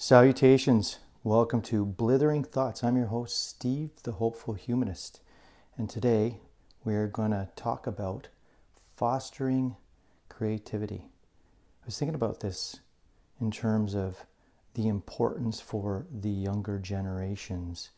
Salutations. Welcome to Blithering Thoughts. I'm your host, Steve, the Hopeful Humanist. And today we're going to talk about fostering creativity. I was thinking about this in terms of the importance for the younger generations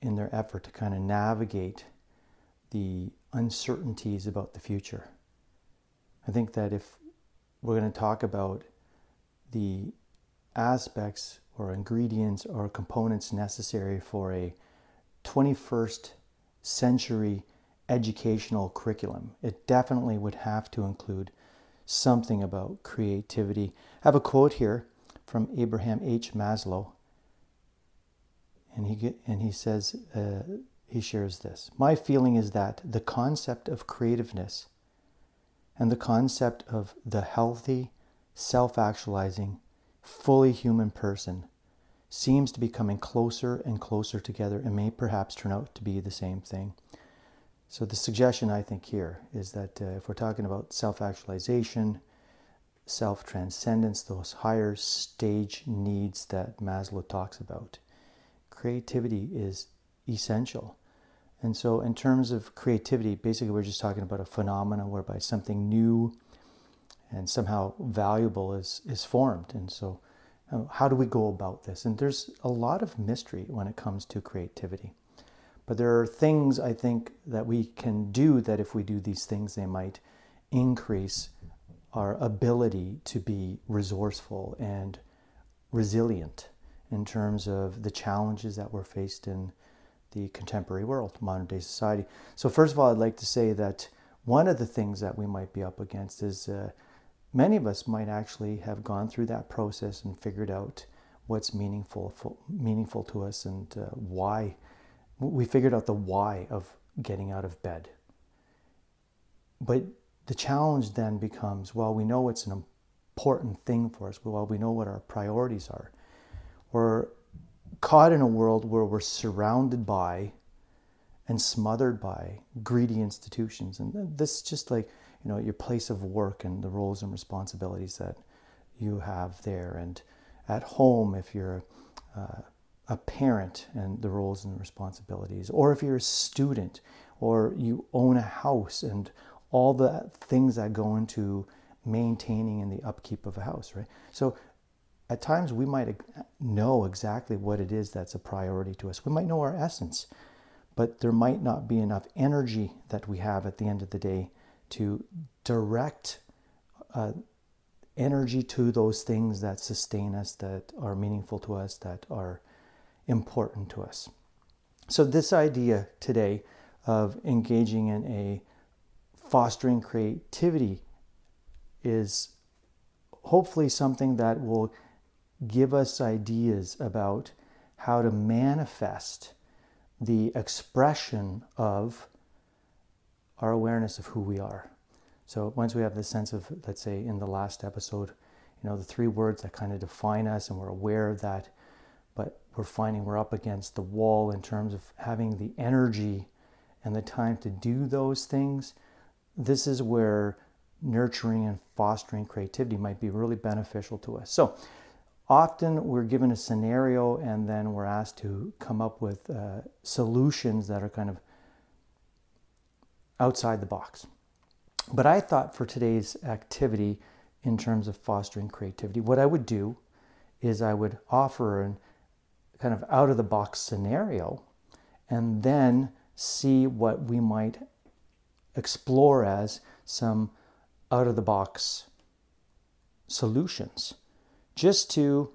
in their effort to kind of navigate the uncertainties about the future. I think that if we're going to talk about the aspects or ingredients or components necessary for a 21st century educational curriculum, it definitely would have to include something about creativity. I have a quote here from Abraham H. Maslow, and he and he says uh, he shares this. My feeling is that the concept of creativeness and the concept of the healthy, self-actualizing, fully human person seems to be coming closer and closer together and may perhaps turn out to be the same thing. So, the suggestion I think here is that uh, if we're talking about self actualization, self transcendence, those higher stage needs that Maslow talks about, creativity is essential. And so, in terms of creativity, basically, we're just talking about a phenomenon whereby something new and somehow valuable is, is formed. And so, uh, how do we go about this? And there's a lot of mystery when it comes to creativity. But there are things I think that we can do that if we do these things, they might increase our ability to be resourceful and resilient in terms of the challenges that we're faced in the contemporary world, modern day society. So, first of all, I'd like to say that one of the things that we might be up against is uh, many of us might actually have gone through that process and figured out what's meaningful meaningful to us and uh, why we figured out the why of getting out of bed. But the challenge then becomes well, we know it's an important thing for us, well, we know what our priorities are. We're caught in a world where we're surrounded by and smothered by greedy institutions. And this is just like, you know, your place of work and the roles and responsibilities that you have there. And at home, if you're uh, a parent and the roles and responsibilities, or if you're a student, or you own a house and all the things that go into maintaining and the upkeep of a house, right? So at times we might know exactly what it is that's a priority to us. We might know our essence, but there might not be enough energy that we have at the end of the day to direct uh, energy to those things that sustain us, that are meaningful to us, that are important to us. So, this idea today of engaging in a fostering creativity is hopefully something that will give us ideas about how to manifest the expression of our awareness of who we are. So once we have this sense of, let's say, in the last episode, you know, the three words that kind of define us and we're aware of that, but we're finding we're up against the wall in terms of having the energy and the time to do those things, this is where nurturing and fostering creativity might be really beneficial to us. So, often we're given a scenario and then we're asked to come up with uh, solutions that are kind of outside the box. But I thought for today's activity, in terms of fostering creativity, what I would do is I would offer an kind of out of the box scenario and then see what we might explore as some out of the box solutions just to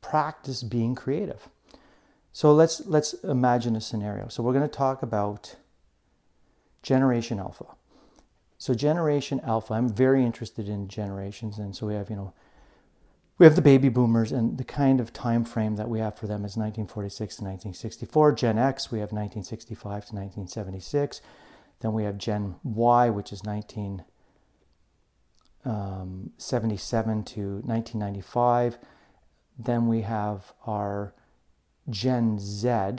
practice being creative. So let's let's imagine a scenario. So we're going to talk about generation alpha. So generation alpha, I'm very interested in generations and so we have, you know, we have the baby boomers and the kind of time frame that we have for them is 1946 to 1964 gen x we have 1965 to 1976 then we have gen y which is 1977 um, to 1995 then we have our gen z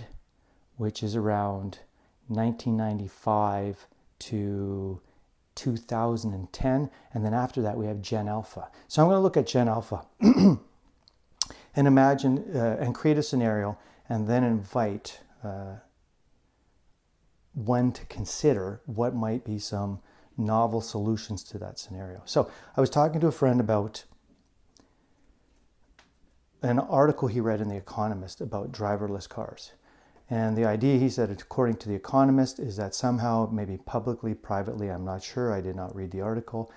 which is around 1995 to 2010. And then after that, we have Gen Alpha. So I'm going to look at Gen Alpha. and imagine uh, and create a scenario and then invite uh, one to consider what might be some novel solutions to that scenario. So I was talking to a friend about an article he read in The Economist about driverless cars. And the idea, he said, according to The Economist, is that somehow, maybe publicly, privately, I'm not sure, I did not read the article,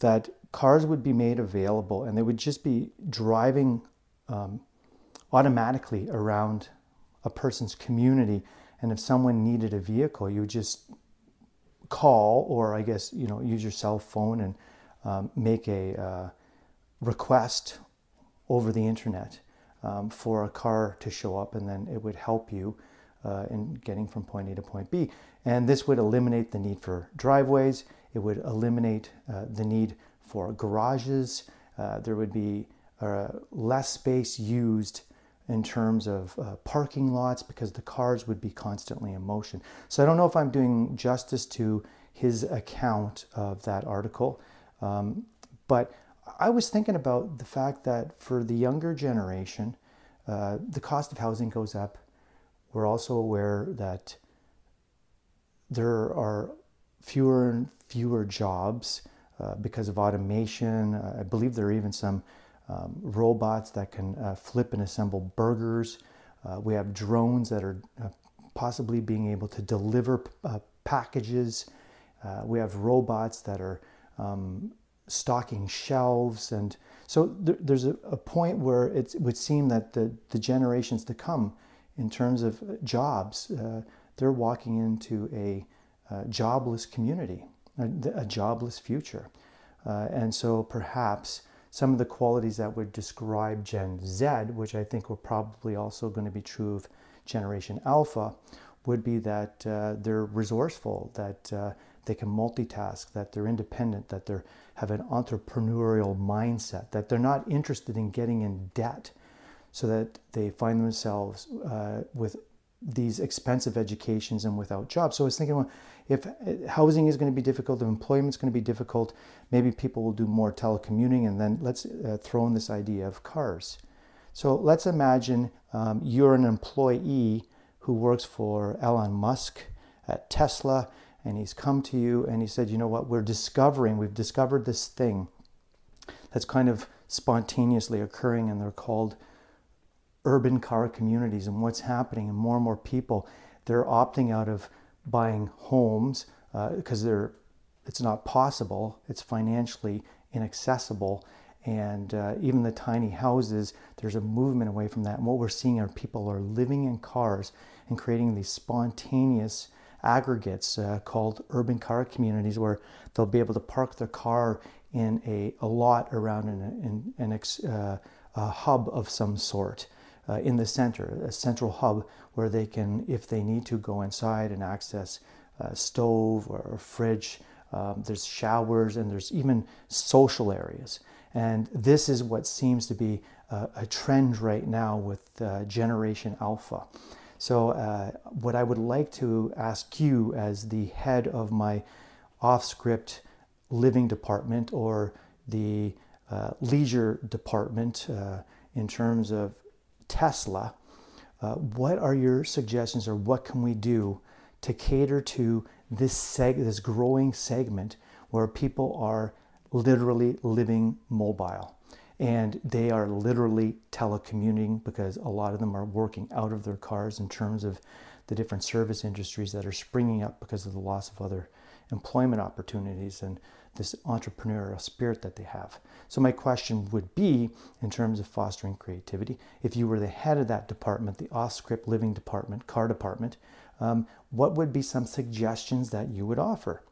that cars would be made available and they would just be driving um, automatically around a person's community. And if someone needed a vehicle, you would just call or I guess, you know, use your cell phone and um, make a uh, request over the internet um, for a car to show up, and then it would help you uh, in getting from point A to point B. And this would eliminate the need for driveways. It would eliminate uh, the need for garages. Uh, there would be uh, less space used in terms of uh, parking lots because the cars would be constantly in motion. So I don't know if I'm doing justice to his account of that article, um, but I was thinking about the fact that for the younger generation, uh, the cost of housing goes up. We're also aware that there are fewer and fewer jobs uh, because of automation. Uh, I believe there are even some um, robots that can uh, flip and assemble burgers. Uh, we have drones that are uh, possibly being able to deliver packages. we have robots that are um, stocking shelves. And so there, there's a, a, point where it would seem that the, the generations to come, in terms of jobs, uh, they're walking into a, a jobless community, a, a jobless future. Uh, and so perhaps some of the qualities that would describe Gen Z, which I think were probably also going to be true of Generation Alpha, would be that uh, they're resourceful, that uh, they can multitask, that they're independent, that they have an entrepreneurial mindset, that they're not interested in getting in debt so that they find themselves uh, with these expensive educations and without jobs. So I was thinking, well, if uh, housing is going to be difficult, if employment is going to be difficult, maybe people will do more telecommuting, and then let's uh, throw in this idea of cars. So let's imagine um, you're an employee who works for Elon Musk at Tesla and he's come to you and he said, you know what, we're discovering, we've discovered this thing that's kind of spontaneously occurring, and they're called urban car communities. And what's happening, and more and more people, they're opting out of buying homes because uh, they're it's not possible, it's financially inaccessible. And uh, even the tiny houses, there's a movement away from that. And what we're seeing are people are living in cars and creating these spontaneous aggregates uh, called urban car communities where they'll be able to park their car in a, a lot around an, an, an uh, a hub of some sort uh, in the center, a central hub where they can, if they need to, go inside and access a stove or a fridge. Um, there's showers and there's even social areas. And this is what seems to be a, a trend right now with uh, Generation Alpha. So, uh, what I would like to ask you, as the head of my off script living department or the uh, leisure department uh, in terms of Tesla, uh, what are your suggestions or what can we do to cater to this, seg- this growing segment where people are literally living mobile? And they are literally telecommuting because a lot of them are working out of their cars in terms of the different service industries that are springing up because of the loss of other employment opportunities and this entrepreneurial spirit that they have. So, my question would be in terms of fostering creativity, if you were the head of that department, the off script living department, car department, um, what would be some suggestions that you would offer?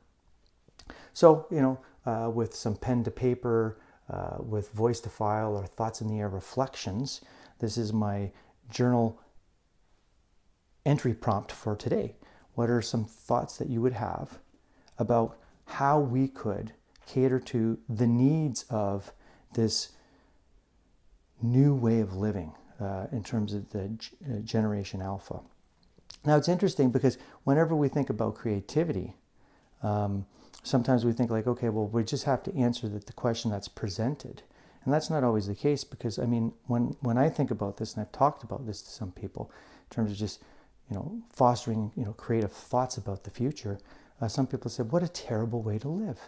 So, you know, uh, with some pen to paper, uh, with voice to file or thoughts in the air reflections. This is my journal entry prompt for today. What are some thoughts that you would have about how we could cater to the needs of this new way of living uh, in terms of the g- uh, generation alpha? Now, it's interesting because whenever we think about creativity, um, sometimes we think like, okay, well, we just have to answer the, the question that's presented. And that's not always the case because, I mean, when, when I think about this, and I've talked about this to some people in terms of just, you know, fostering, you know, creative thoughts about the future, uh, some people said, what a terrible way to live.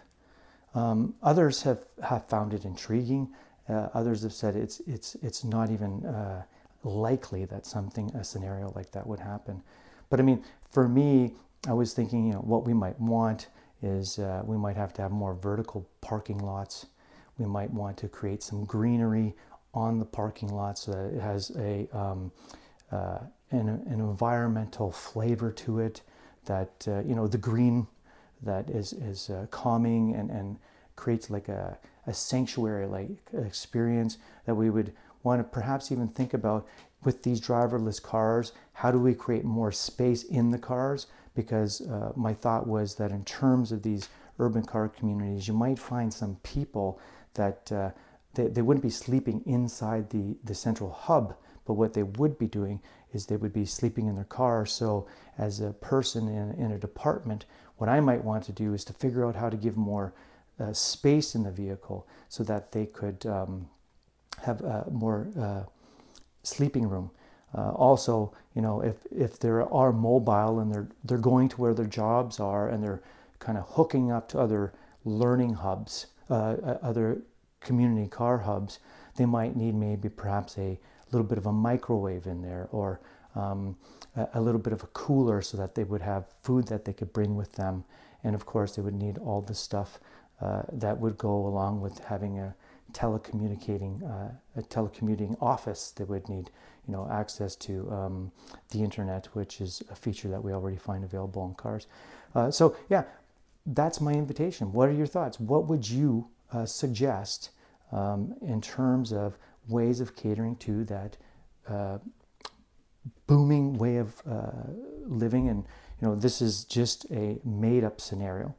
Um, others have, have found it intriguing. Uh, others have said it's, it's, it's not even uh, likely that something, a scenario like that would happen. But I mean, for me, I was thinking, you know, what we might want is uh, we might have to have more vertical parking lots. We might want to create some greenery on the parking lot so that it has a um, uh, an, an, environmental flavor to it. That uh, you know the green that is is uh, calming and and creates like a, a sanctuary like experience that we would want to perhaps even think about with these driverless cars. How do we create more space in the cars because uh, my thought was that in terms of these urban car communities, you might find some people that uh, they, they wouldn't be sleeping inside the, the central hub, but what they would be doing is they would be sleeping in their car. So, as a person in, in a department, what I might want to do is to figure out how to give more uh, space in the vehicle so that they could um, have uh, more uh, sleeping room. Uh, also, you know, if, if they are mobile and they're, they're going to where their jobs are and they're kind of hooking up to other learning hubs, uh, uh, other community car hubs, they might need maybe perhaps a little bit of a microwave in there or um, a, a, little bit of a cooler so that they would have food that they could bring with them. And of course, they would need all the stuff uh, that would go along with having a telecommunicating uh, a telecommuting office. They would need you know, access to um, the internet, which is a feature that we already find available in cars. Uh, so yeah, that's my invitation. What are your thoughts? What would you uh, suggest um, in terms of ways of catering to that uh, booming way of uh, living? And you know, this is just a made-up scenario.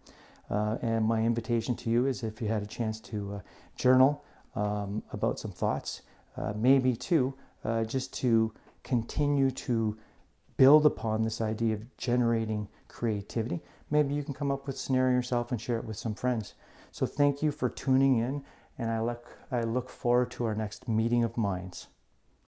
Uh, and my invitation to you is if you had a chance to uh, journal um, about some thoughts, maybe too uh, just to continue to build upon this idea of generating creativity. Maybe you can come up with a scenario yourself and share it with some friends. So thank you for tuning in, and I look, I look forward to our next meeting of minds.